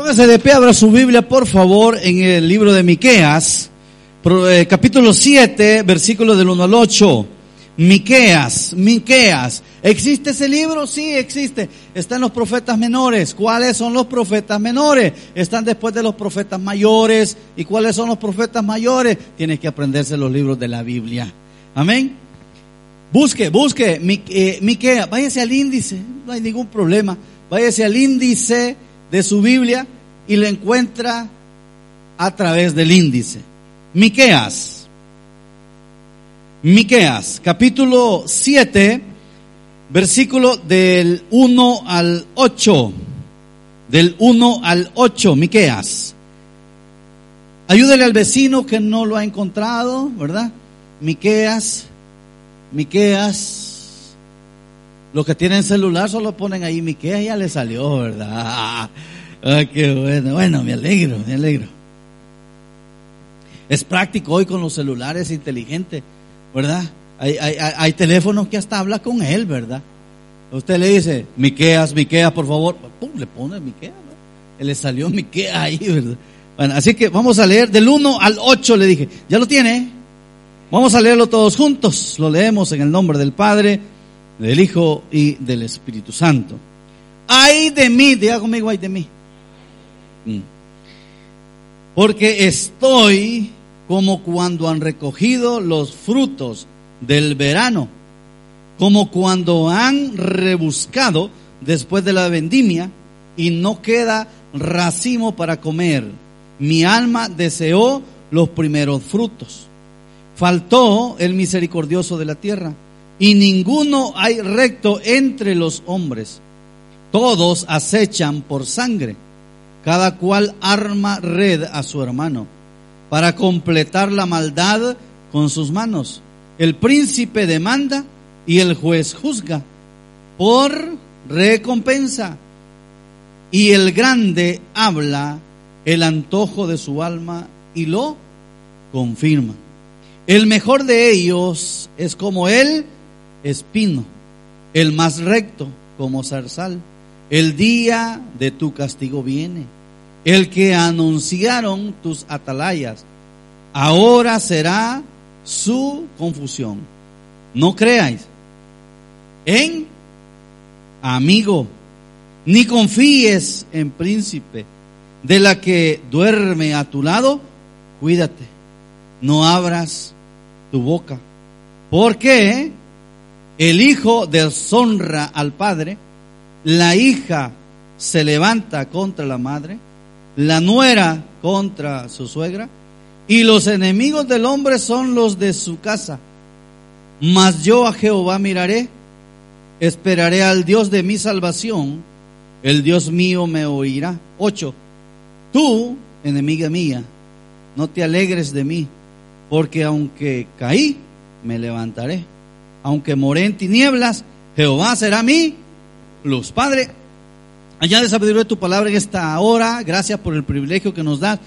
Póngase de pie, abra su Biblia, por favor, en el libro de Miqueas, eh, capítulo 7, versículo del 1 al 8. Miqueas, Miqueas. ¿Existe ese libro? Sí, existe. Están los profetas menores. ¿Cuáles son los profetas menores? Están después de los profetas mayores. ¿Y cuáles son los profetas mayores? Tienes que aprenderse los libros de la Biblia. Amén. Busque, busque, eh, Miqueas. Váyase al índice. No hay ningún problema. Váyase al índice de su Biblia y lo encuentra a través del índice. Miqueas. Miqueas, capítulo 7, versículo del 1 al 8. Del 1 al 8, Miqueas. Ayúdele al vecino que no lo ha encontrado, ¿verdad? Miqueas, Miqueas. Los que tienen celular solo ponen ahí Miqueas, ya le salió, ¿verdad? Ah, qué bueno. Bueno, me alegro, me alegro. Es práctico hoy con los celulares inteligentes, ¿verdad? Hay, hay, hay teléfonos que hasta habla con él, ¿verdad? Usted le dice, Miqueas, Miqueas, por favor. Pum, le pone Miqueas, ¿no? Le salió Miqueas ahí, ¿verdad? Bueno, así que vamos a leer del 1 al 8, le dije. ¿Ya lo tiene? Vamos a leerlo todos juntos. Lo leemos en el nombre del Padre, del Hijo y del Espíritu Santo. Ay de mí, diga conmigo, ay de mí. Mm. Porque estoy como cuando han recogido los frutos del verano, como cuando han rebuscado después de la vendimia y no queda racimo para comer. Mi alma deseó los primeros frutos. Faltó el misericordioso de la tierra y ninguno hay recto entre los hombres. Todos acechan por sangre cada cual arma red a su hermano, para completar la maldad con sus manos. El príncipe demanda y el juez juzga por recompensa. Y el grande habla el antojo de su alma y lo confirma. El mejor de ellos es como el espino, el más recto como zarzal el día de tu castigo viene. El que anunciaron tus atalayas, ahora será su confusión. No creáis en amigo, ni confíes en príncipe. De la que duerme a tu lado, cuídate. No abras tu boca. Porque el hijo deshonra al padre la hija se levanta contra la madre, la nuera contra su suegra, y los enemigos del hombre son los de su casa. Mas yo a Jehová miraré, esperaré al Dios de mi salvación, el Dios mío me oirá. Ocho, tú, enemiga mía, no te alegres de mí, porque aunque caí, me levantaré. Aunque moré en tinieblas, Jehová será mi luz. Padre, allá de sabiduría de tu palabra en esta hora, gracias por el privilegio que nos das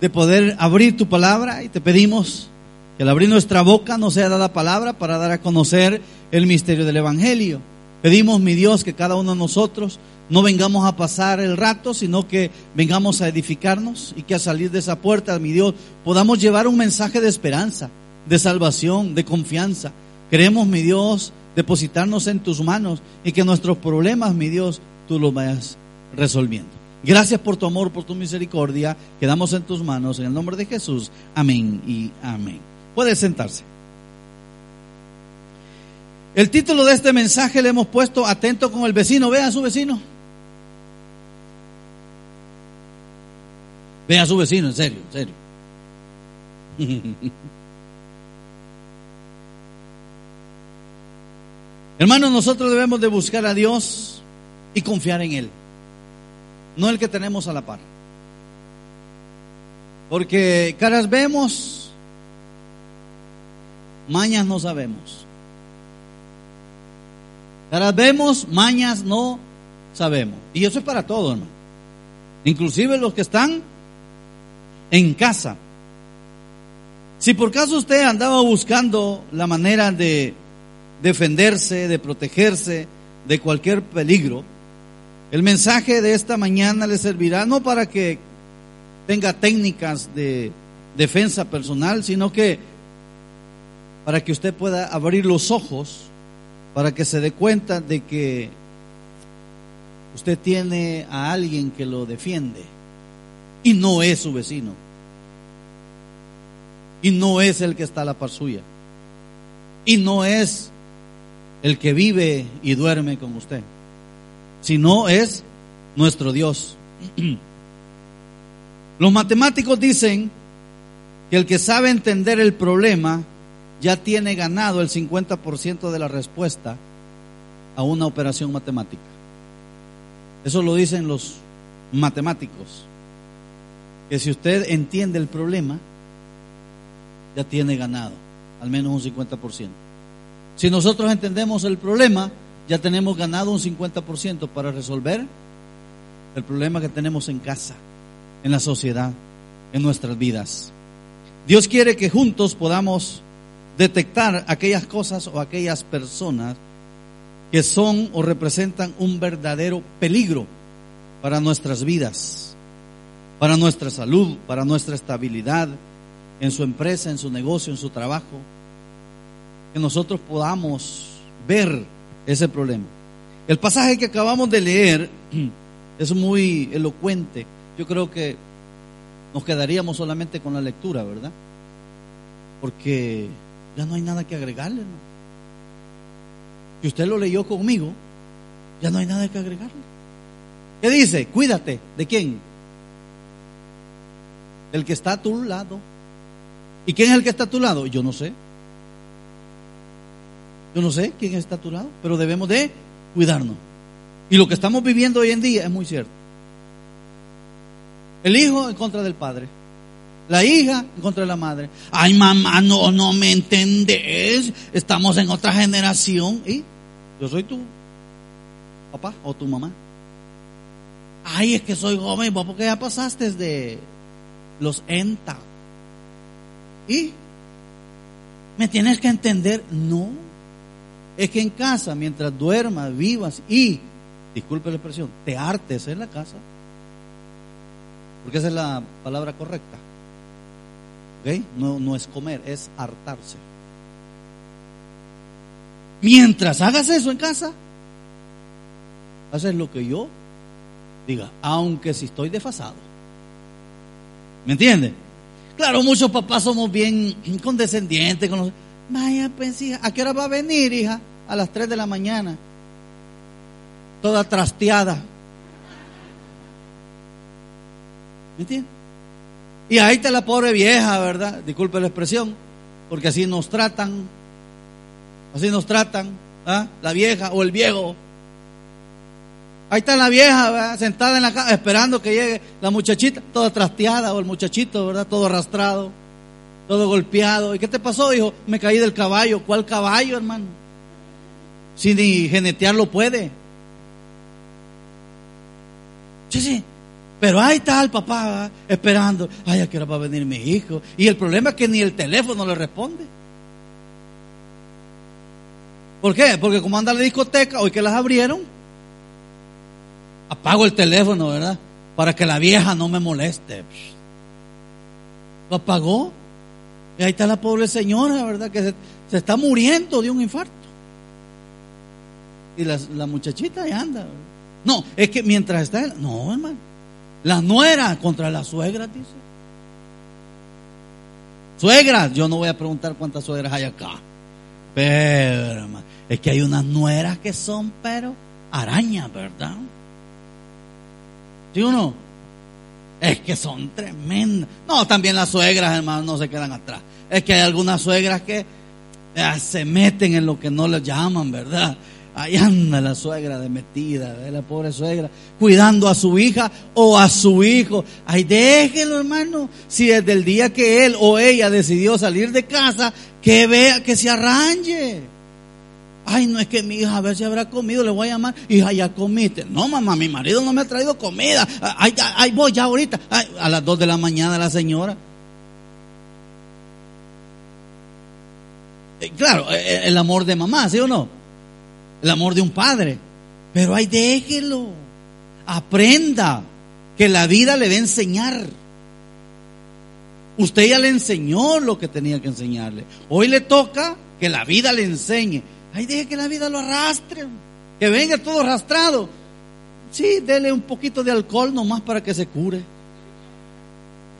de poder abrir tu palabra y te pedimos que al abrir nuestra boca nos sea dada palabra para dar a conocer el misterio del Evangelio. Pedimos, mi Dios, que cada uno de nosotros no vengamos a pasar el rato, sino que vengamos a edificarnos y que a salir de esa puerta, mi Dios, podamos llevar un mensaje de esperanza, de salvación, de confianza. Queremos, mi Dios, depositarnos en tus manos y que nuestros problemas, mi Dios, tú los vayas resolviendo. Gracias por tu amor, por tu misericordia. Quedamos en tus manos en el nombre de Jesús. Amén y amén. Puede sentarse. El título de este mensaje le hemos puesto atento con el vecino. Vea a su vecino. Vea a su vecino, en serio, en serio. Hermanos, nosotros debemos de buscar a Dios y confiar en Él, no el que tenemos a la par. Porque caras vemos, mañas no sabemos. Caras vemos, mañas no sabemos. Y eso es para todos, ¿no? Inclusive los que están en casa. Si por caso usted andaba buscando la manera de defenderse, de protegerse de cualquier peligro, El mensaje de esta mañana le servirá no para que tenga técnicas de defensa personal, sino que para que usted pueda abrir los ojos, para que se dé cuenta de que usted tiene a alguien que lo defiende. Y no es su vecino. Y no es el que está a la par suya. Y no es el que vive y duerme con usted, sino es nuestro Dios. Los matemáticos dicen que el que sabe entender el problema ya tiene ganado el 50% de la respuesta a una operación matemática. Eso lo dicen los matemáticos. Que si usted entiende el problema, ya tiene ganado al menos un 50%. Si nosotros entendemos el problema, ya tenemos ganado un 50% para resolver el problema que tenemos en casa, en la sociedad, en nuestras vidas. Dios quiere que juntos podamos detectar aquellas cosas o aquellas personas que son o representan un verdadero peligro para nuestras vidas, para nuestra salud, para nuestra estabilidad en su empresa, en su negocio, en su trabajo, que nosotros podamos ver ese problema. El pasaje que acabamos de leer es muy elocuente. Yo creo que nos quedaríamos solamente con la lectura, ¿verdad? Porque ya no hay nada que agregarle. ¿no? Si usted lo leyó conmigo, ya no hay nada que agregarle. ¿Qué dice? Cuídate. ¿De quién? El que está a tu lado. ¿Y quién es el que está a tu lado? Yo no sé. Yo no sé quién está a tu lado, pero debemos de cuidarnos. Y lo que estamos viviendo hoy en día es muy cierto. El hijo en contra del padre. La hija en contra de la madre. Ay, mamá, no, no me entendés. Estamos en otra generación. ¿Y? Yo soy tu papá o tu mamá. Ay, es que soy joven, vos porque ya pasaste de los ENTA. ¿Y? ¿Me tienes que entender? No. Es que en casa, mientras duermas, vivas y, disculpe la expresión, te hartes en la casa, porque esa es la palabra correcta. No, no es comer, es hartarse. Mientras hagas eso en casa, haces lo que yo diga, aunque si estoy desfasado. ¿Me entiende? Claro, muchos papás somos bien condescendientes con los... Vaya, pues ¿a qué hora va a venir, hija? A las 3 de la mañana. Toda trasteada. ¿Me entiendes? Y ahí está la pobre vieja, ¿verdad? Disculpe la expresión, porque así nos tratan. Así nos tratan, ¿ah? La vieja o el viejo. Ahí está la vieja, ¿verdad? sentada en la casa, esperando que llegue la muchachita, toda trasteada, o el muchachito, ¿verdad? Todo arrastrado, todo golpeado. ¿Y qué te pasó, hijo? Me caí del caballo. ¿Cuál caballo, hermano? Si ni genetearlo puede. Sí, sí. Pero ahí está el papá esperando. Ay, ¿a qué va a venir mi hijo? Y el problema es que ni el teléfono le responde. ¿Por qué? Porque como anda la discoteca, hoy que las abrieron, apago el teléfono, ¿verdad? Para que la vieja no me moleste. Lo apagó. Y ahí está la pobre señora, ¿verdad? Que se, está muriendo de un infarto. Y la, la muchachita ahí anda. No, es que mientras está... No, hermano. La nuera contra la suegra, dice. Suegras, yo no voy a preguntar cuántas suegras hay acá. Pero, hermano, es que hay unas nueras que son, pero arañas, ¿verdad? ¿Sí o no? Es que son tremendas. No, también las suegras, hermano, no se quedan atrás. Es que hay algunas suegras que se meten en lo que no les llaman, ¿verdad? Ahí anda la suegra de metida, la pobre suegra, cuidando a su hija o a su hijo. Ay, déjelo, hermano. Si desde el día que él o ella decidió salir de casa, que vea, que se arranque. Ay, no es que mi hija a ver si habrá comido, le voy a llamar. Hija, ya comiste. No, mamá, mi marido no me ha traído comida. Ay, ay voy ya ahorita. a las dos de la mañana la señora. Eh, claro, eh, eh, el amor de mamá, ¿sí o no? El amor de un padre. Pero ay, déjelo. Aprenda que la vida le va a enseñar. Usted ya le enseñó lo que tenía que enseñarle. Hoy le toca que la vida le enseñe. Ay, deje que la vida lo arrastre. Que venga todo arrastrado. Sí, dele un poquito de alcohol nomás para que se cure.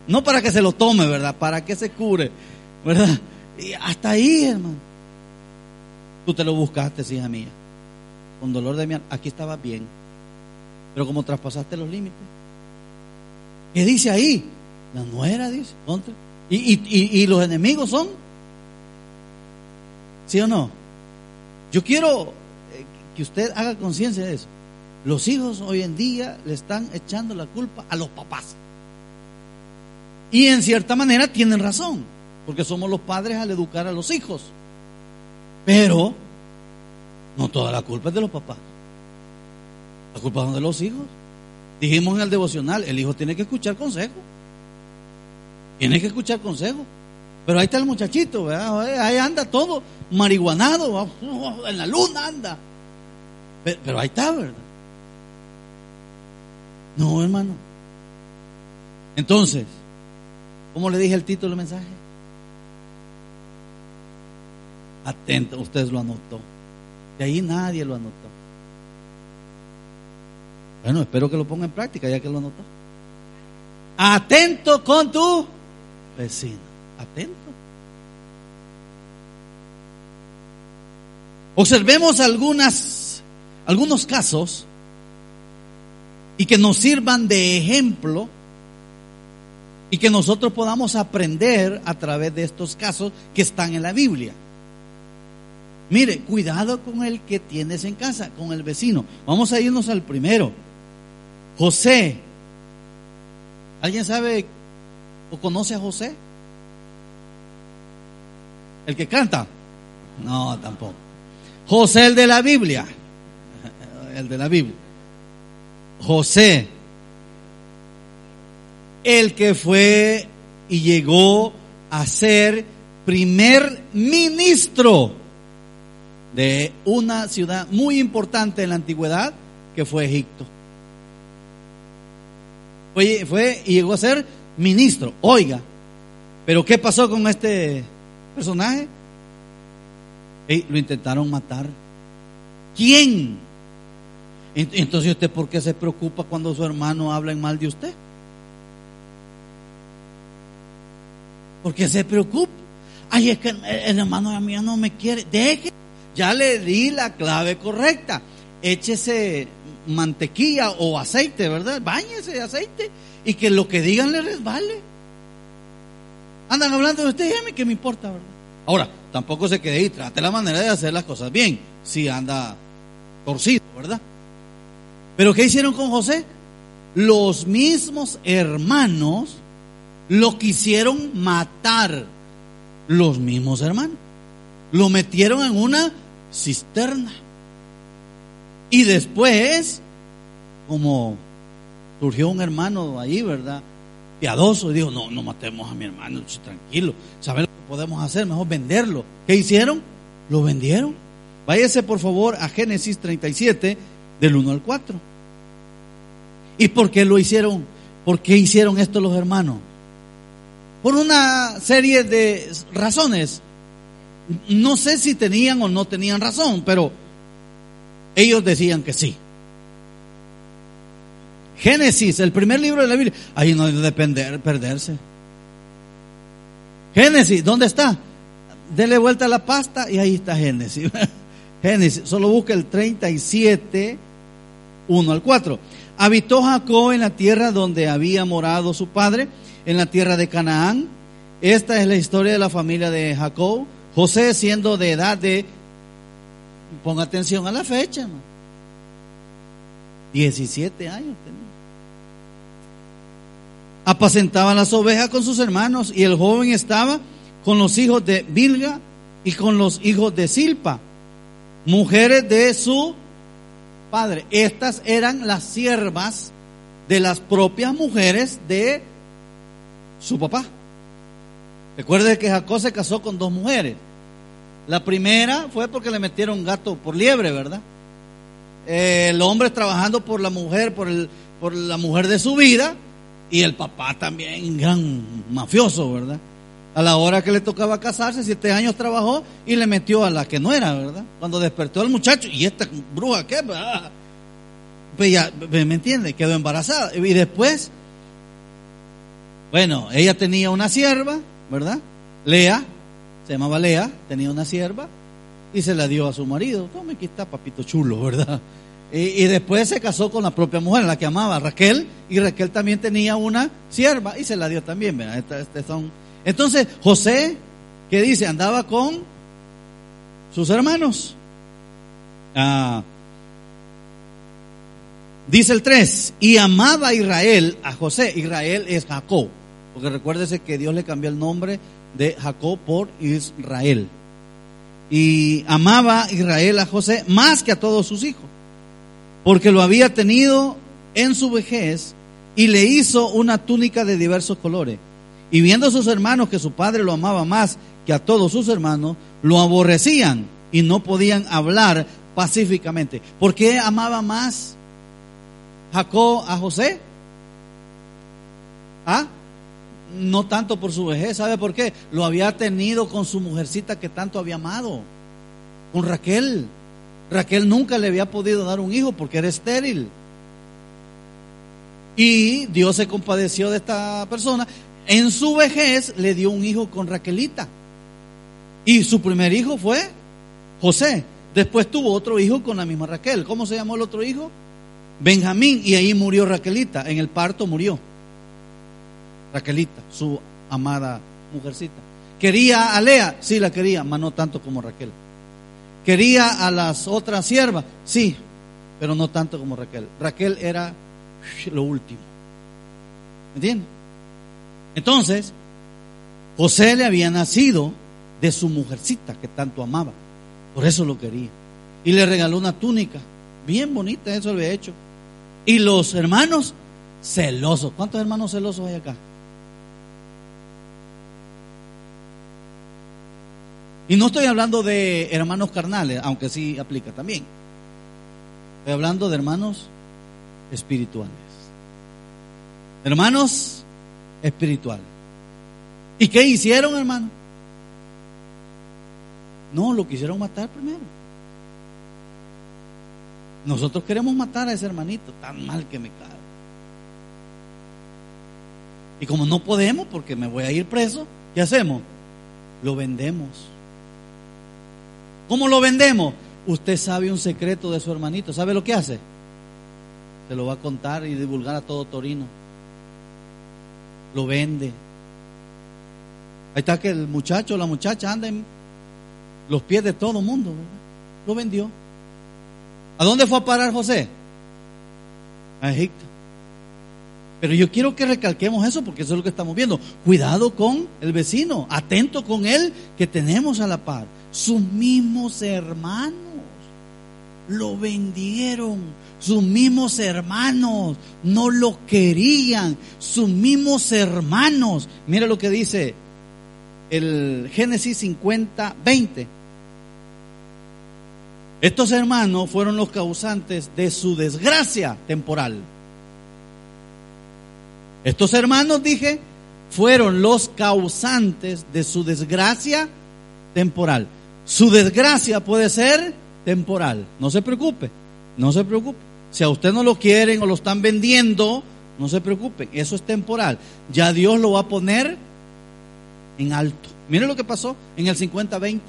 No para que se lo tome, ¿verdad? Para que se cure, ¿verdad? Y hasta ahí, hermano. Tú te lo buscaste, hija mía. Con dolor de mi alma. Aquí estaba bien. Pero como traspasaste los límites. ¿Qué dice ahí? La nuera dice. ¿Y, y, y, los enemigos son? ¿Sí o no? Yo quiero eh, que usted haga conciencia de eso. Los hijos hoy en día le están echando la culpa a los papás. Y en cierta manera tienen razón, porque somos los padres al educar a los hijos. Pero no toda la culpa es de los papás. La culpa es de los hijos. Dijimos en el devocional, el hijo tiene que escuchar consejo. Tiene que escuchar consejo. Pero ahí está el muchachito, ahí anda todo marihuanado, en la luna anda. Pero, ahí está, ¿verdad? No, hermano. Entonces, ¿cómo le dije el título del mensaje? Atento, ustedes lo anotó. De ahí nadie lo anotó. Bueno, espero que lo ponga en práctica ya que lo anotó. Atento con tu vecino. Atento. Observemos algunas, algunos casos y que nos sirvan de ejemplo y que nosotros podamos aprender a través de estos casos que están en la Biblia. Mire, cuidado con el que tienes en casa, con el vecino. Vamos a irnos al primero. José. ¿Alguien sabe o conoce a José? ¿El que canta? No, tampoco. José el de la Biblia. El de la Biblia. José. El que fue y llegó a ser primer ministro de una ciudad muy importante en la antigüedad que fue Egipto. Fue, fue y llegó a ser ministro. Oiga, pero ¿qué pasó con este personaje? lo intentaron matar. ¿Quién? Entonces usted por qué se preocupa cuando su hermano habla en mal de usted? ¿Por qué se preocupa? Ay, es que el hermano mío no me quiere. Deje. Ya le di la clave correcta. Échese mantequilla o aceite, ¿verdad? Báñese de aceite y que lo que digan le resbale. Andan hablando de usted, y que me importa, ¿verdad? Ahora, tampoco se quede ahí, trate la manera de hacer las cosas bien, si anda torcido, ¿verdad? Pero ¿qué hicieron con José? Los mismos hermanos lo quisieron matar, los mismos hermanos. Lo metieron en una cisterna. Y después, como surgió un hermano ahí, ¿verdad? Piadoso, y dijo, no, no matemos a mi hermano, tranquilo. ¿Saben lo que podemos hacer? Mejor venderlo. ¿Qué hicieron? Lo vendieron. Váyase por favor a Génesis 37, del 1 al 4. ¿Y por qué lo hicieron? ¿Por qué hicieron esto los hermanos? Por una serie de razones. No sé si tenían o no tenían razón, pero ellos decían que sí. Génesis, el primer libro de la Biblia. Ahí no debe perderse. Génesis, ¿dónde está? Dele vuelta a la pasta y ahí está Génesis. Génesis, solo busca el 37, 1 al 4. Habitó Jacob en la tierra donde había morado su padre, en la tierra de Canaán. Esta es la historia de la familia de Jacob. José siendo de edad de Ponga atención a la fecha, 17 años tenía. Apacentaba las ovejas con sus hermanos y el joven estaba con los hijos de Bilga y con los hijos de Silpa, mujeres de su padre. Estas eran las siervas de las propias mujeres de su papá. Recuerde que Jacob se casó con dos mujeres. La primera fue porque le metieron gato por liebre, ¿verdad? el hombre trabajando por la mujer, por, el, por la mujer de su vida, y el papá también, gran mafioso, ¿verdad? A la hora que le tocaba casarse, siete años trabajó y le metió a la que no era, ¿verdad? Cuando despertó el muchacho, y esta bruja, ¿qué? Pues ya, ¿me entiende? Quedó embarazada. Y después, bueno, ella tenía una sierva, ¿verdad? Lea, se llamaba Lea, tenía una sierva, y se la dio a su marido. Tome, aquí está papito chulo, ¿verdad? Y, después se casó con la propia mujer, la que amaba, Raquel, y Raquel también tenía una sierva y se la dio también, ¿verdad? Este son... Entonces, José, ¿qué dice? Andaba con sus hermanos. Ah, dice el 3, y amaba Israel a José. Israel es Jacob, porque recuérdese que Dios le cambió el nombre de Jacob por Israel y amaba Israel a José más que a todos sus hijos, porque lo había tenido en su vejez y le hizo una túnica de diversos colores. Y viendo a sus hermanos que su padre lo amaba más que a todos sus hermanos, lo aborrecían y no podían hablar pacíficamente. ¿Por qué amaba más Jacob a José? ¿Ah? no tanto por su vejez, ¿sabe por qué? Lo había tenido con su mujercita que tanto había amado, con Raquel. Raquel nunca le había podido dar un hijo porque era estéril. Y Dios se compadeció de esta persona. En su vejez le dio un hijo con Raquelita. Y su primer hijo fue José. Después tuvo otro hijo con la misma Raquel. ¿Cómo se llamó el otro hijo? Benjamín. Y ahí murió Raquelita. En el parto murió. Raquelita, su amada mujercita. ¿Quería a Lea? Sí, la quería, mas no tanto como Raquel. ¿Quería a las otras siervas? Sí, pero no tanto como Raquel. Raquel era lo último. ¿Me entiendes? Entonces, José le había nacido de su mujercita que tanto amaba. Por eso lo quería. Y le regaló una túnica. Bien bonita, eso lo había hecho. Y los hermanos celosos. ¿Cuántos hermanos celosos hay acá? Y no estoy hablando de hermanos carnales, aunque sí aplica también. Estoy hablando de hermanos espirituales. Hermanos espirituales. ¿Y qué hicieron, hermano? No, lo quisieron matar primero. Nosotros queremos matar a ese hermanito, tan mal que me cae. Y como no podemos, porque me voy a ir preso, ¿qué hacemos? Lo vendemos. ¿Cómo lo vendemos? Usted sabe un secreto de su hermanito. ¿Sabe lo que hace? Se lo va a contar y divulgar a todo Torino. Lo vende. Ahí está que el muchacho la muchacha anda en los pies de todo mundo. Lo vendió. ¿A dónde fue a parar José? A Egipto. Pero yo quiero que recalquemos eso porque eso es lo que estamos viendo. Cuidado con el vecino, atento con él que tenemos a la par sus mismos hermanos lo vendieron. Sus mismos hermanos no lo querían. Sus mismos hermanos. Mira lo que dice el Génesis 50, 20. Estos hermanos fueron los causantes de su desgracia temporal. Estos hermanos, dije, fueron los causantes de su desgracia temporal. Su desgracia puede ser temporal. No se preocupe, no se preocupe. Si a usted no lo quieren o lo están vendiendo, no se preocupe, eso es temporal. Ya Dios lo va a poner en alto. Mire lo que pasó en el 50-20.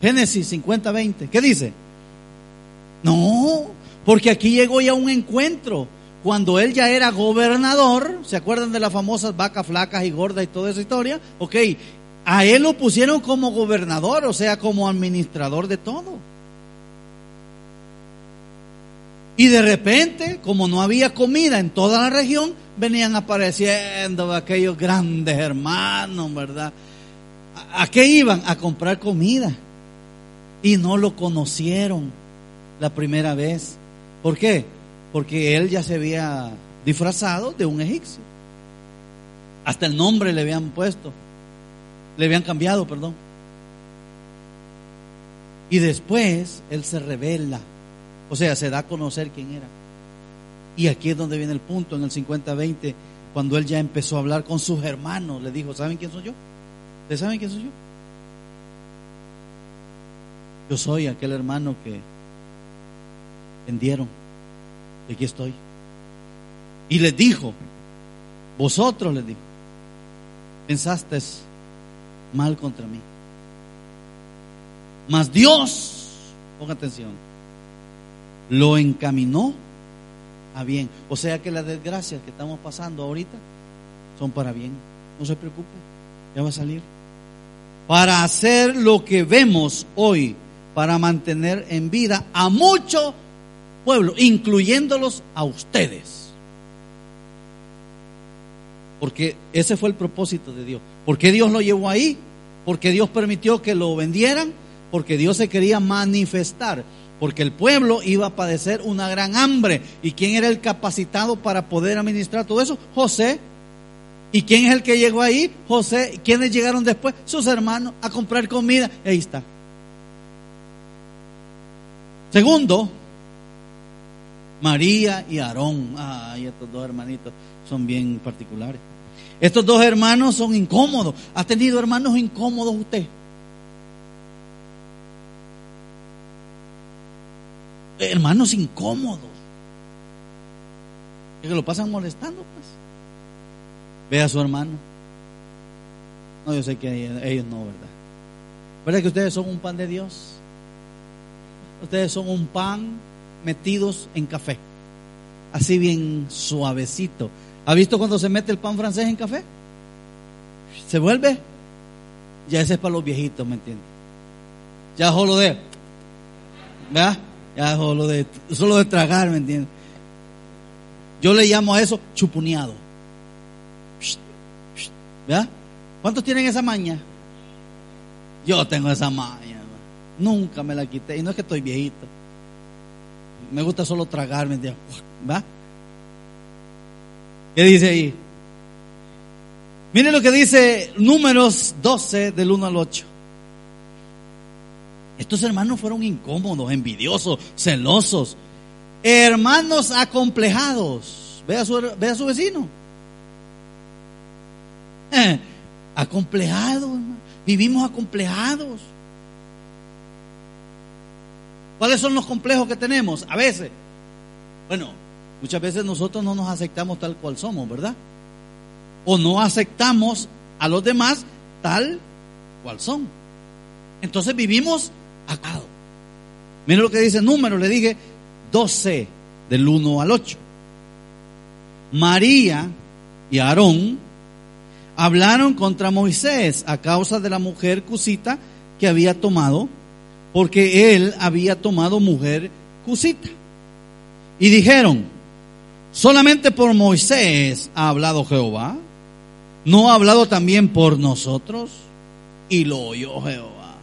Génesis 50-20. ¿Qué dice? No, porque aquí llegó ya un encuentro. Cuando él ya era gobernador, ¿se acuerdan de las famosas vacas flacas y gordas y toda esa historia? Ok, a él lo pusieron como gobernador, o sea, como administrador de todo. Y de repente, como no había comida en toda la región, venían apareciendo aquellos grandes hermanos, ¿verdad? ¿A, qué iban? A comprar comida. Y no lo conocieron la primera vez. ¿Por qué? Porque él ya se había disfrazado de un egipcio. Hasta el nombre le habían puesto. Le habían cambiado, perdón. Y después él se revela O sea, se da a conocer quién era. Y aquí es donde viene el punto, en el 50-20, cuando él ya empezó a hablar con sus hermanos, le dijo, ¿saben quién soy yo? ¿Ustedes saben quién soy yo? Yo soy aquel hermano que vendieron. Aquí estoy. Y les dijo, vosotros les dijo, pensaste mal contra mí. Mas Dios, ponga atención, lo encaminó a bien. O sea que las desgracias que estamos pasando ahorita son para bien. No se preocupe, ya va a salir. Para hacer lo que vemos hoy, para mantener en vida a mucho pueblo, incluyéndolos a ustedes. Porque ese fue el propósito de Dios. ¿Por qué Dios lo llevó ahí? Porque Dios permitió que lo vendieran, porque Dios se quería manifestar, porque el pueblo iba a padecer una gran hambre. ¿Y quién era el capacitado para poder administrar todo eso? José. ¿Y quién es el que llegó ahí? José. ¿Quiénes llegaron después? Sus hermanos a comprar comida. ahí está. Segundo, María y Aarón. Ay, estos dos hermanitos son bien particulares. Estos dos hermanos son incómodos. ¿Ha tenido hermanos incómodos usted? Hermanos incómodos. Que lo pasan molestando, pues. Ve a su hermano. No, yo sé que ellos no, ¿verdad? ¿Verdad que ustedes son un pan de Dios? Ustedes son un pan metidos en café. Así bien suavecito. ¿Ha visto cuando se mete el pan francés en café? ¿Se vuelve? Ya ese es para los viejitos, ¿me entiendes? Ya solo de. ¿Verdad? Ya solo de, solo de tragar, ¿me entiendes? Yo le llamo a eso chupuneado. ¿Verdad? ¿Cuántos tienen esa maña? Yo tengo esa maña. Nunca me la quité. Y no es que estoy viejito. Me gusta solo tragarme. ¿Va? ¿Qué dice ahí? Miren lo que dice Números 12 del 1 al 8. Estos hermanos fueron incómodos, envidiosos, celosos, hermanos acomplejados. Ve a su, ve a su vecino. Eh, acomplejados, vivimos acomplejados. ¿Cuáles son los complejos que tenemos? A veces, bueno, muchas veces nosotros no nos aceptamos tal cual somos, ¿verdad? O no aceptamos a los demás tal cual son. Entonces vivimos acá. Mira lo que dice número, le dije 12 del 1 al 8. María y Aarón hablaron contra Moisés a causa de la mujer cusita que había tomado porque él había tomado mujer cusita. Y dijeron, solamente por Moisés ha hablado Jehová, no ha hablado también por nosotros, y lo oyó Jehová.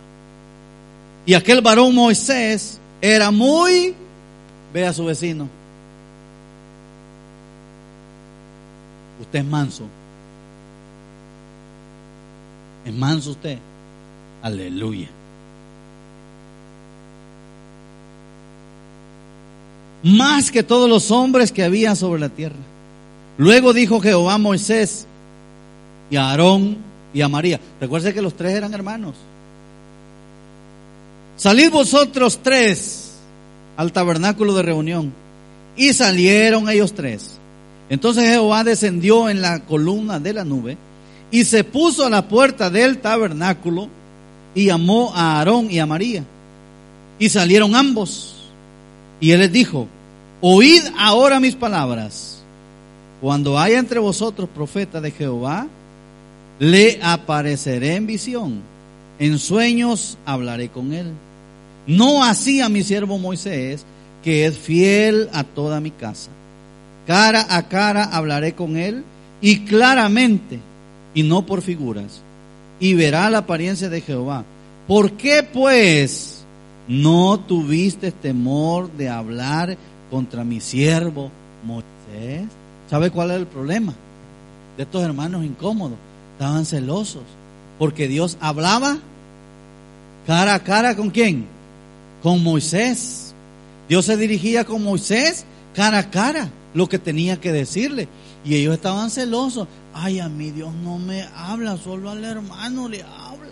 Y aquel varón Moisés era muy, ve a su vecino, usted es manso, es manso usted, aleluya. Más que todos los hombres que había sobre la tierra. Luego dijo Jehová a Moisés y a Aarón y a María. Recuerden que los tres eran hermanos. Salid vosotros tres al tabernáculo de reunión. Y salieron ellos tres. Entonces Jehová descendió en la columna de la nube y se puso a la puerta del tabernáculo y llamó a Aarón y a María. Y salieron ambos. Y él les dijo, Oíd ahora mis palabras. Cuando haya entre vosotros profeta de Jehová, le apareceré en visión. En sueños hablaré con él. No así a mi siervo Moisés, que es fiel a toda mi casa. Cara a cara hablaré con él y claramente, y no por figuras, y verá la apariencia de Jehová. ¿Por qué pues no tuviste temor de hablar contra mi siervo Moisés. ¿Sabe cuál es el problema? De estos hermanos incómodos. Estaban celosos. Porque Dios hablaba cara a cara con quién? Con Moisés. Dios se dirigía con Moisés cara a cara, lo que tenía que decirle. Y ellos estaban celosos. Ay, a mí Dios no me habla, solo al hermano le habla.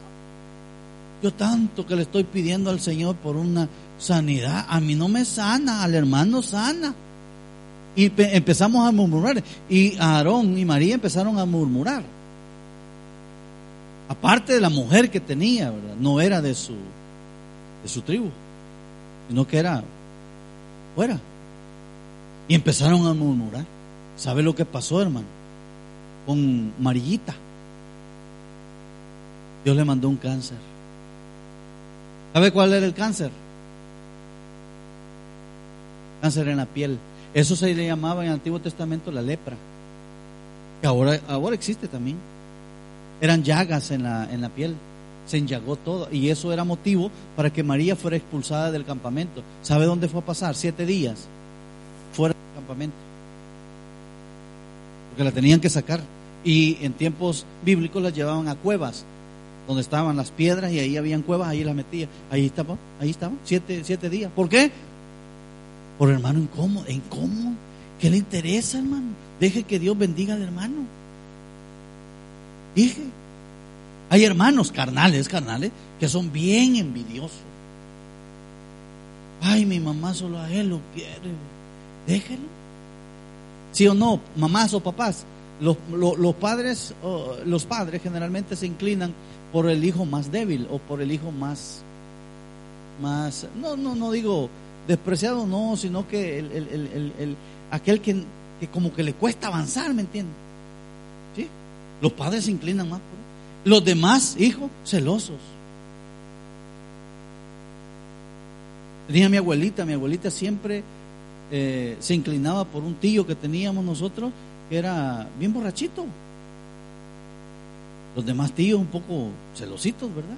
Yo tanto que le estoy pidiendo al Señor por una sanidad, a mí no me sana, al hermano sana. Y empezamos a murmurar. Y Aarón y María empezaron a murmurar. Aparte de la mujer que tenía, ¿verdad? No era de su, de su tribu, sino que era fuera. Y empezaron a murmurar. ¿Sabe lo que pasó, hermano? Con Marillita. Dios le mandó un cáncer. ¿Sabe cuál era el cáncer? Cáncer en la piel. Eso se le llamaba en el Antiguo Testamento la lepra. Que ahora, ahora existe también. Eran llagas en la, en la piel. Se enllagó todo. Y eso era motivo para que María fuera expulsada del campamento. ¿Sabe dónde fue a pasar? Siete días fuera del campamento. Porque la tenían que sacar. Y en tiempos bíblicos la llevaban a cuevas, donde estaban las piedras y ahí habían cuevas, ahí las metía. Ahí estaba, ahí estaba, siete, siete días. ¿Por qué? Por hermano incómodo, incómodo. ¿Qué le interesa, hermano? Deje que Dios bendiga al hermano. Dije, hay hermanos carnales, carnales, que son bien envidiosos. Ay, mi mamá solo a él lo quiere. Déjelo. ¿Sí o no? Mamás o papás. Los, los, padres, los padres generalmente se inclinan por el hijo más débil o por el hijo más, más, no, no, no digo despreciado, no, sino que el, el, aquel que, que, como que le cuesta avanzar, ¿me entiendes? ¿Sí? Los padres se inclinan más por Los demás hijos, celosos. Tenía mi abuelita, mi abuelita siempre eh, se inclinaba por un tío que teníamos nosotros, que era bien borrachito. Los demás tíos un poco celositos, ¿verdad?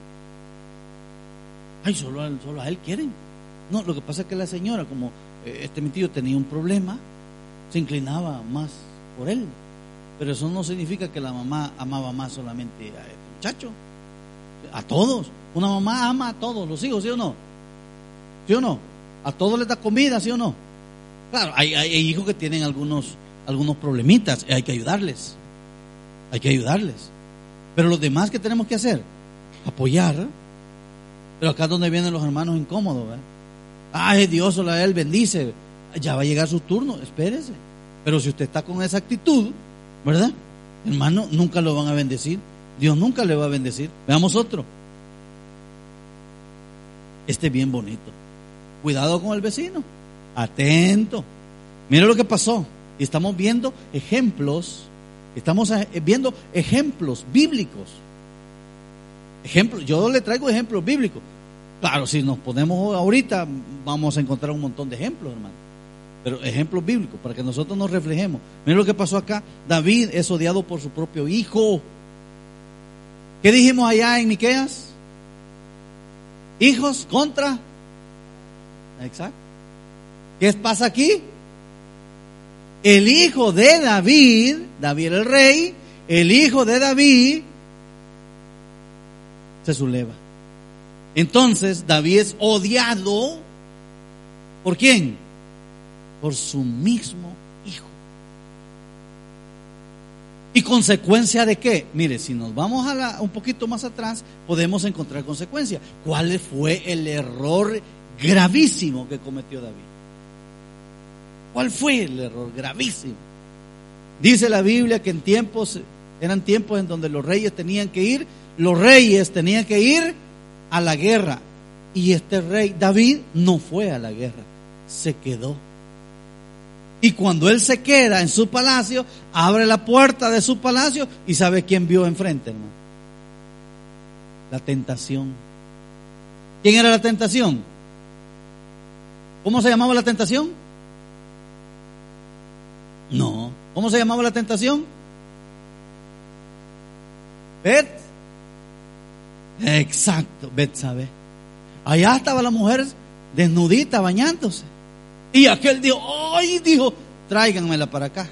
Ay, solo a, solo a él quieren. No, lo que pasa es que la señora, como eh, este mi tío tenía un problema, se inclinaba más por él. Pero eso no significa que la mamá amaba más solamente a este muchacho, a todos. Una mamá ama a todos los hijos, ¿sí o no? ¿Sí o no? A todos les da comida, ¿sí o no? Claro, hay, hijos que tienen algunos, algunos problemitas, hay que ayudarles. Hay que ayudarles. Pero los demás, ¿qué tenemos que hacer? Apoyar. Pero acá es donde vienen los hermanos incómodos. ¿verdad? Ay, Dios, a Él bendice. Ya va a llegar su turno, espérese. Pero si usted está con esa actitud, ¿verdad? Hermano, nunca lo van a bendecir. Dios nunca le va a bendecir. Veamos otro. Este bien bonito. Cuidado con el vecino. Atento. Mira lo que pasó. Estamos viendo ejemplos, estamos eh, viendo ejemplos bíblicos. Ejemplos, yo le traigo ejemplos bíblicos. Claro, si nos ponemos ahorita, vamos a encontrar un montón de ejemplos, hermano. Pero ejemplos bíblicos, para que nosotros nos reflejemos. Mira lo que pasó acá. David es odiado por su propio hijo. ¿Qué dijimos allá en Miqueas? Hijos contra. Exacto. ¿Qué pasa aquí? El hijo de David, David el rey, el hijo de David, se subleva. Entonces David es odiado. ¿Por quién? Por su mismo hijo. ¿Y consecuencia de qué? Mire, si nos vamos a un poquito más atrás, podemos encontrar consecuencia. ¿Cuál fue el error gravísimo que cometió David? ¿Cuál fue el error gravísimo? Dice la Biblia que en tiempos, eran tiempos en donde los reyes tenían que ir, los reyes tenían que ir a la guerra. Y este rey, David, no fue a la guerra, se quedó. Y cuando él se queda en su palacio, abre la puerta de su palacio y sabe quién vio enfrente, hermano. La tentación. ¿Quién era la tentación? ¿Cómo se llamaba la tentación? No. ¿Cómo se llamaba la tentación? Bet. Exacto, Bet sabe. Allá estaba la mujer desnudita bañándose. Y aquel dijo, ¡ay! Dijo, tráiganmela para acá.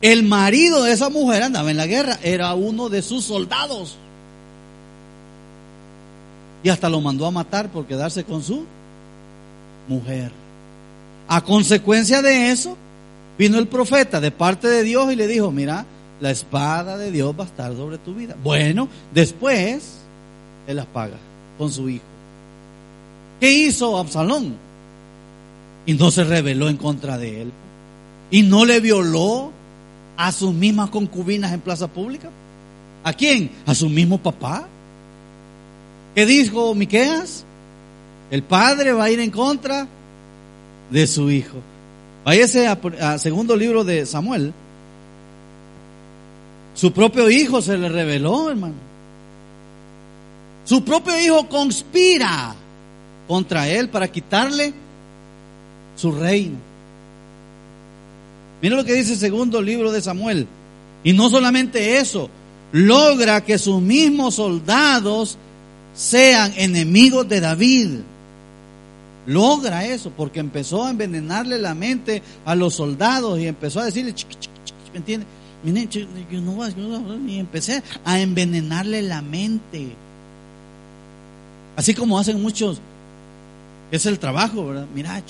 El marido de esa mujer andaba en la guerra, era uno de sus soldados. Y hasta lo mandó a matar por quedarse con su mujer. A consecuencia de eso, vino el profeta de parte de Dios y le dijo, mira, la espada de Dios va a estar sobre tu vida. Bueno, después, él las paga con su hijo. ¿Qué hizo Absalón? Y no se rebeló en contra de él. Y no le violó a sus mismas concubinas en plaza pública. ¿A quién? A su mismo papá. ¿Qué dijo Miqueas? El padre va a ir en contra de su hijo. Váyase a, segundo libro de Samuel. Su propio hijo se le reveló, hermano. Su propio hijo conspira contra él para quitarle su reino. Mira lo que dice el segundo libro de Samuel. Y no solamente eso, logra que sus mismos soldados sean enemigos de David. Logra eso porque empezó a envenenarle la mente a los soldados y empezó a decirle, ¿me entiende? Yo no y empecé a envenenarle la mente. Así como hacen muchos, es el trabajo, ¿verdad? Mira,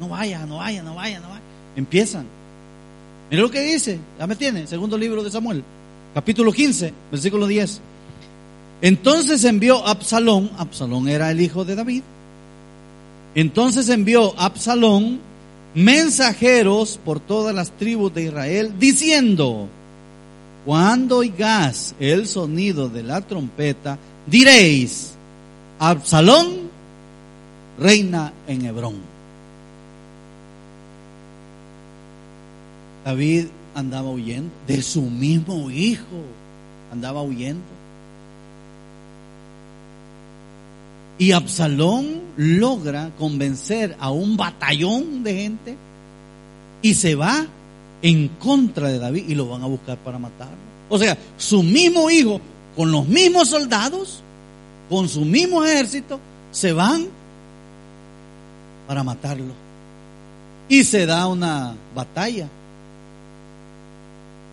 no vaya, no vaya, no vaya, no vaya. Empiezan. Mira lo que dice, ya me tiene, segundo libro de Samuel, capítulo 15, versículo 10. Entonces envió Absalón, Absalón era el hijo de David, entonces envió Absalón mensajeros por todas las tribus de Israel diciendo, cuando oigas el sonido de la trompeta, diréis, Absalón reina en Hebrón. David andaba huyendo de su mismo hijo, andaba huyendo. Y Absalón logra convencer a un batallón de gente y se va en contra de David y lo van a buscar para matarlo. O sea, su mismo hijo, con los mismos soldados, con su mismo ejército, se van para matarlo. Y se da una batalla.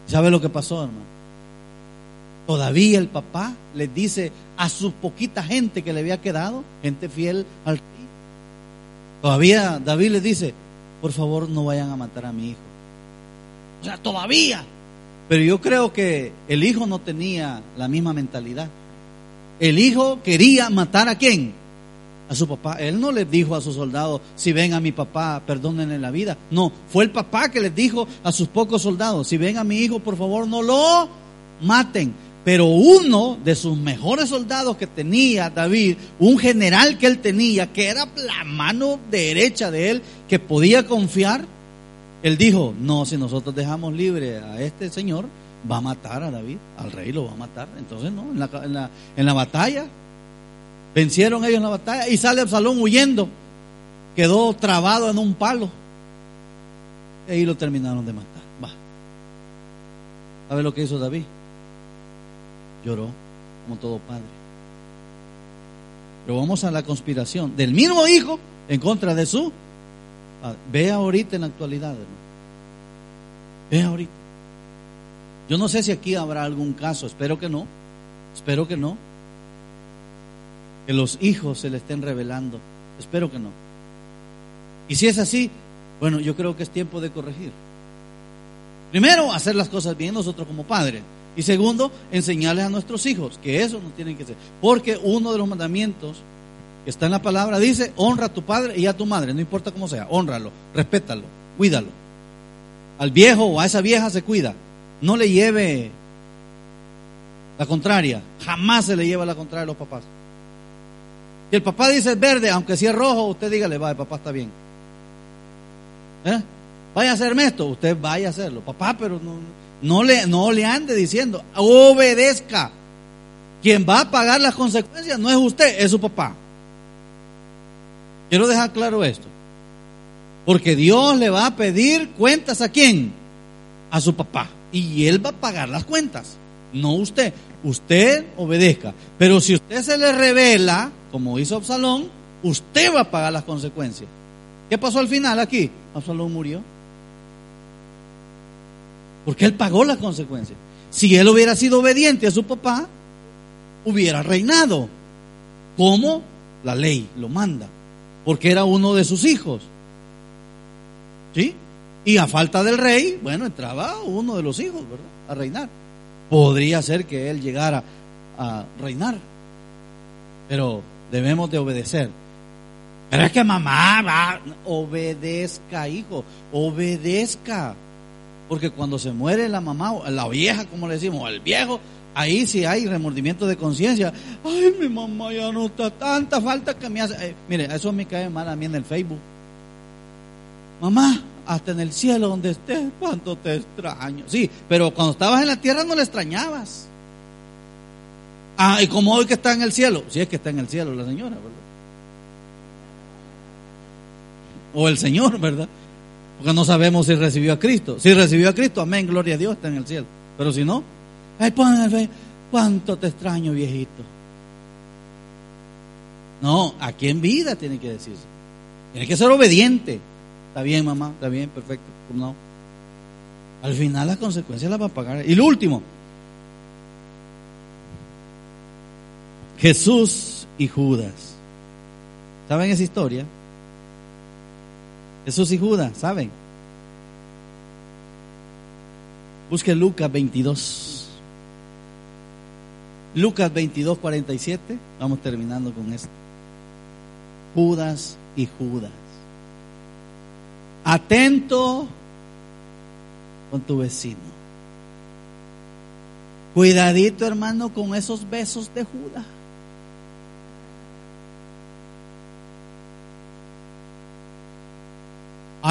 ¿Sabe lo que pasó, hermano? Todavía el papá les dice a su poquita gente que le había quedado, gente fiel al rey. Todavía David les dice, por favor no vayan a matar a mi hijo. O sea, todavía. Pero yo creo que el hijo no tenía la misma mentalidad. El hijo quería matar a quién? A su papá. Él no les dijo a sus soldados, si ven a mi papá, perdónenle la vida. No, fue el papá que les dijo a sus pocos soldados, si ven a mi hijo, por favor no lo maten. Pero uno de sus mejores soldados que tenía David, un general que él tenía, que era la mano derecha de él, que podía confiar, él dijo, no, si nosotros dejamos libre a este señor, va a matar a David, al rey lo va a matar. Entonces, no, en la, batalla, vencieron ellos en la batalla y sale Absalón huyendo, quedó trabado en un palo. Y ahí lo terminaron de matar. Va. ¿Sabe lo que hizo David? Lloró como todo padre. Pero vamos a la conspiración del mismo hijo en contra de su padre. Ve ahorita en la actualidad, hermano. Ve ahorita. Yo no sé si aquí habrá algún caso, espero que no. Espero que no. Que los hijos se le estén revelando. Espero que no. Y si es así, bueno, yo creo que es tiempo de corregir. Primero, hacer las cosas bien nosotros como padres. Y segundo, enseñarles a nuestros hijos que eso no tienen que ser. Porque uno de los mandamientos que está en la palabra dice, honra a tu padre y a tu madre, no importa cómo sea, honralo, respétalo, cuídalo. Al viejo o a esa vieja se cuida. No le lleve la contraria. Jamás se le lleva la contraria a los papás. Si el papá dice verde, aunque si es rojo, usted dígale, va, el papá está bien. ¿Eh? Vaya a hacerme esto, usted vaya a hacerlo. Papá, pero no, no le, no le ande diciendo, obedezca. Quien va a pagar las consecuencias no es usted, es su papá. Quiero dejar claro esto. Porque Dios le va a pedir cuentas a quién? A su papá. Y él va a pagar las cuentas, no usted. Usted obedezca. Pero si usted se le revela, como hizo Absalón, usted va a pagar las consecuencias. ¿Qué pasó al final aquí? Absalón murió. Porque él pagó las consecuencias. Si él hubiera sido obediente a su papá, hubiera reinado como la ley lo manda. porque era uno de sus hijos. ¿Sí? Y a falta del rey, bueno, entraba uno de los hijos, ¿verdad? A reinar. Podría ser que él llegara a reinar. Pero debemos de obedecer. Pero es que mamá va, obedezca, hijo, obedezca. Porque cuando se muere la mamá, la vieja, como le decimos, el viejo, ahí sí hay remordimiento de conciencia. Ay, mi mamá ya no está, tanta falta que me hace. Eh, mire, eso me cae mal a mí en el Facebook. Mamá, hasta en el cielo donde estés, cuánto te extraño. Sí, pero cuando estabas en la tierra no le extrañabas. Ah, y como hoy que está en el cielo, si es que está en el cielo la señora, ¿verdad? O el Señor, ¿verdad? Porque no sabemos si recibió a Cristo. Si recibió a Cristo, amén, gloria a Dios, está en el cielo. Pero si no, ay, fe, cuánto te extraño, viejito. No, aquí en vida tiene que decirse. Tiene que ser obediente. Está bien, mamá, está bien, perfecto. No. Al final las consecuencias las va a pagar. Y lo último, Jesús y Judas. ¿Saben esa historia? Jesús y Judas, ¿saben? Busque Lucas 22. Lucas 22, 47. Vamos terminando con esto. Judas y Judas. Atento con tu vecino. Cuidadito, hermano, con esos besos de Judas.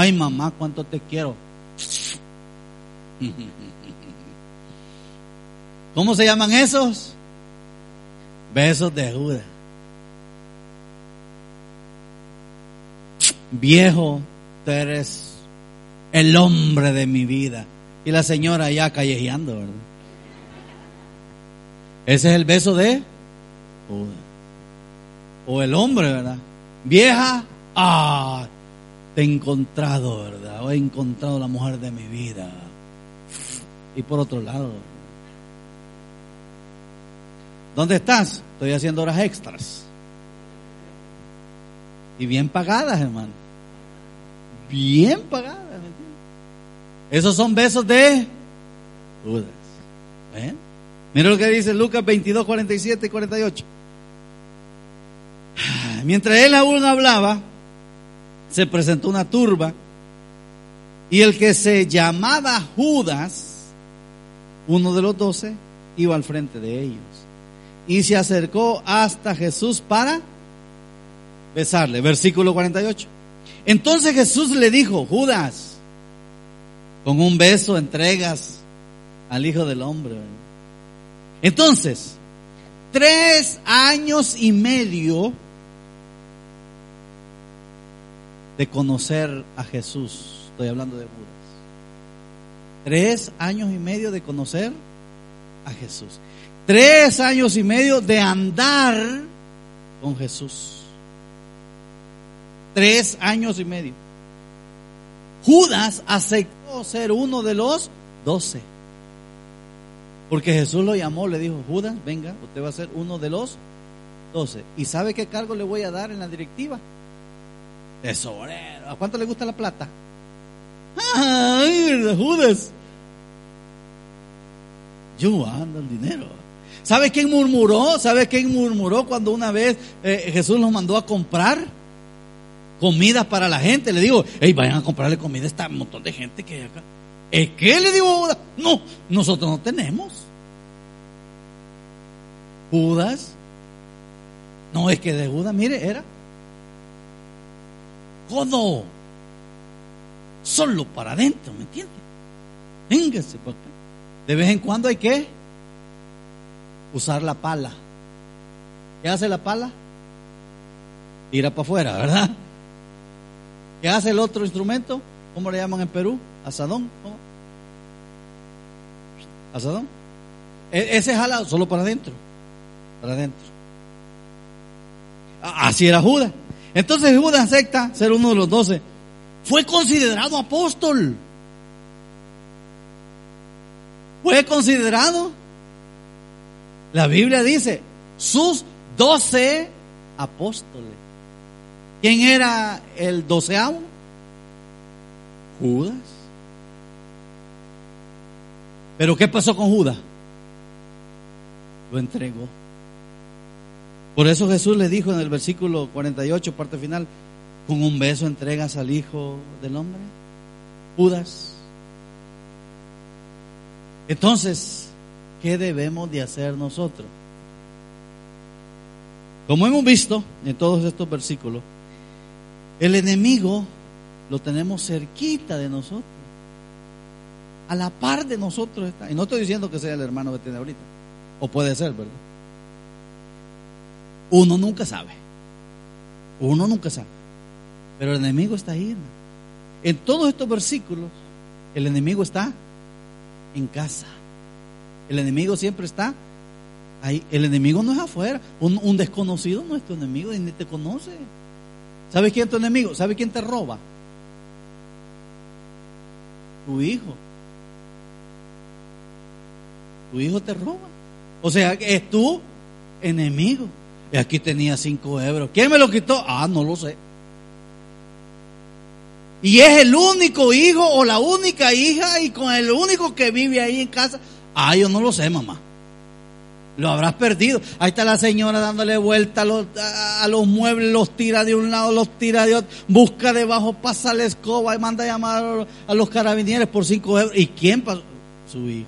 Ay, mamá, cuánto te quiero. ¿Cómo se llaman esos? Besos de Judas. Viejo, tú eres el hombre de mi vida. Y la señora ya callejeando, ¿verdad? Ese es el beso de Judas. O el hombre, ¿verdad? Vieja, ah, te he encontrado, ¿verdad? O he encontrado la mujer de mi vida. Y por otro lado, ¿dónde estás? Estoy haciendo horas extras. Y bien pagadas, hermano. Bien pagadas, ¿me Esos son besos de Judas. ¿Eh? Mira lo que dice Lucas 22, 47 y 48. Mientras él aún hablaba, se presentó una turba y el que se llamaba Judas, uno de los doce, iba al frente de ellos y se acercó hasta Jesús para besarle. Versículo 48. Entonces Jesús le dijo, Judas, con un beso entregas al Hijo del Hombre. Entonces, tres años y medio de conocer a Jesús. Estoy hablando de Judas. Tres años y medio de conocer a Jesús. Tres años y medio de andar con Jesús. Tres años y medio. Judas aceptó ser uno de los doce. Porque Jesús lo llamó, le dijo, Judas, venga, usted va a ser uno de los doce. ¿Y sabe qué cargo le voy a dar en la directiva? Tesorero. ¿A cuánto le gusta la plata? Ay, Judas. Yo ando el dinero. ¿Sabe quién murmuró? ¿Sabe quién murmuró cuando una vez eh, Jesús los mandó a comprar comida para la gente? Le digo, hey, vayan a comprarle comida a este montón de gente que hay acá. ¿Es qué? Le digo Judas. No, nosotros no tenemos. Judas. No, es que de Judas, mire, era codo. Solo para adentro, ¿me entiende? Véngase para De vez en cuando hay que usar la pala. ¿Qué hace la pala? Tira para afuera, ¿verdad? ¿Qué hace el otro instrumento? ¿Cómo le llaman en Perú? Asadón. ¿Asadón? E-, ese jalado solo para adentro. Para adentro. Así era Judas. Entonces Judas acepta ser uno de los doce. Fue considerado apóstol. Fue considerado. La Biblia dice, sus doce apóstoles. ¿Quién era el doceavo? Judas. Pero ¿qué pasó con Judas? Lo entregó. Por eso Jesús le dijo en el versículo 48, parte final, con un beso entregas al Hijo del Hombre. Judas. Entonces, ¿qué debemos de hacer nosotros? Como hemos visto en todos estos versículos, el enemigo lo tenemos cerquita de nosotros. A la par de nosotros está. Y no estoy diciendo que sea el hermano que tiene ahorita. O puede ser, ¿verdad? Uno nunca sabe. Uno nunca sabe. Pero el enemigo está ahí. En todos estos versículos, el enemigo está en casa. El enemigo siempre está ahí. El enemigo no es afuera. Un, desconocido no es tu enemigo y ni te conoce. ¿Sabes quién es tu enemigo? ¿Sabes quién te roba? Tu hijo. Tu hijo te roba. O sea, es tu enemigo. Y aquí tenía cinco euros. ¿Quién me lo quitó? Ah, no lo sé. Y es el único hijo o la única hija y con el único que vive ahí en casa. Ah, yo no lo sé, mamá. Lo habrás perdido. Ahí está la señora dándole vuelta a los, muebles, los tira de un lado, los tira de otro, busca debajo, pasa la escoba y manda a llamar a los carabineros por cinco euros. ¿Y quién pasó? Su hijo.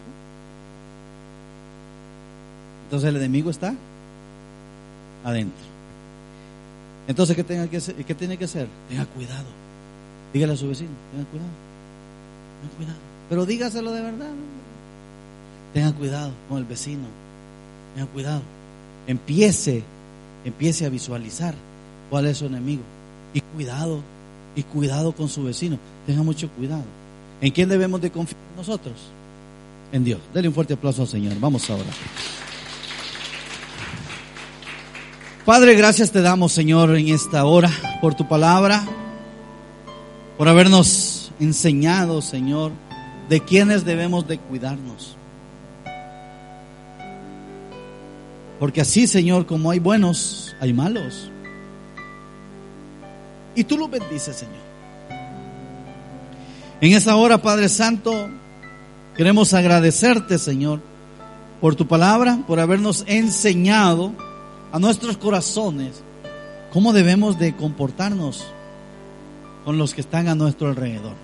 Entonces el enemigo está adentro. Entonces, ¿qué, que hacer? ¿qué tiene que hacer? Tenga cuidado. Dígale a su vecino, tenga cuidado. Tenga cuidado. Pero dígaselo de verdad. Tenga cuidado con el vecino. Tenga cuidado. Empiece, empiece a visualizar cuál es su enemigo. Y cuidado, y cuidado con su vecino. Tenga mucho cuidado. ¿En quién debemos de confiar nosotros? En Dios. Dele un fuerte aplauso al Señor. Vamos ahora. Padre, gracias te damos, Señor, en esta hora por tu palabra, por habernos enseñado, Señor, de quiénes debemos de cuidarnos. Porque así, Señor, como hay buenos, hay malos. Y tú lo bendices, Señor. En esta hora, Padre Santo, queremos agradecerte, Señor, por tu palabra, por habernos enseñado a nuestros corazones cómo debemos de comportarnos con los que están a nuestro alrededor.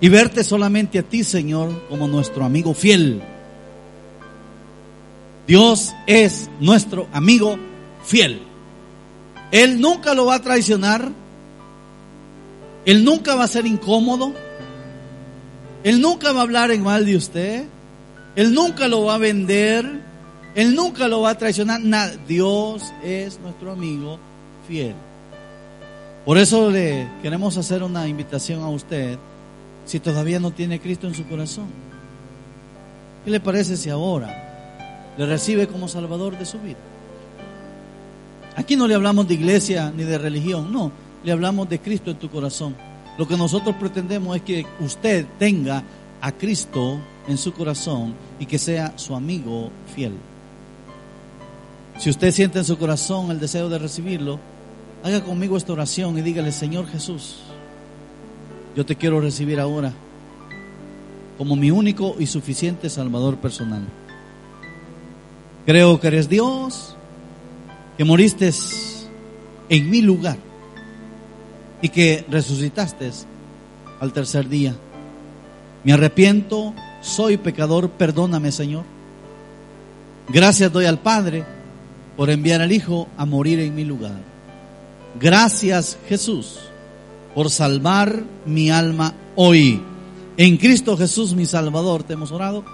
Y verte solamente a ti, Señor, como nuestro amigo fiel. Dios es nuestro amigo fiel. Él nunca lo va a traicionar. Él nunca va a ser incómodo. Él nunca va a hablar en mal de usted. Él nunca lo va a vender. Él nunca lo va a traicionar. Nada. Dios es nuestro amigo fiel. Por eso le queremos hacer una invitación a usted si todavía no tiene Cristo en su corazón. ¿Qué le parece si ahora le recibe como Salvador de su vida? Aquí no le hablamos de iglesia ni de religión, no, le hablamos de Cristo en tu corazón. Lo que nosotros pretendemos es que usted tenga a Cristo en su corazón y que sea su amigo fiel. Si usted siente en su corazón el deseo de recibirlo, haga conmigo esta oración y dígale, Señor Jesús, yo te quiero recibir ahora como mi único y suficiente Salvador personal. Creo que eres Dios, que moriste en mi lugar y que resucitaste al tercer día. Me arrepiento, soy pecador, perdóname Señor. Gracias doy al Padre por enviar al Hijo a morir en mi lugar. Gracias Jesús por salvar mi alma hoy. En Cristo Jesús mi Salvador te hemos orado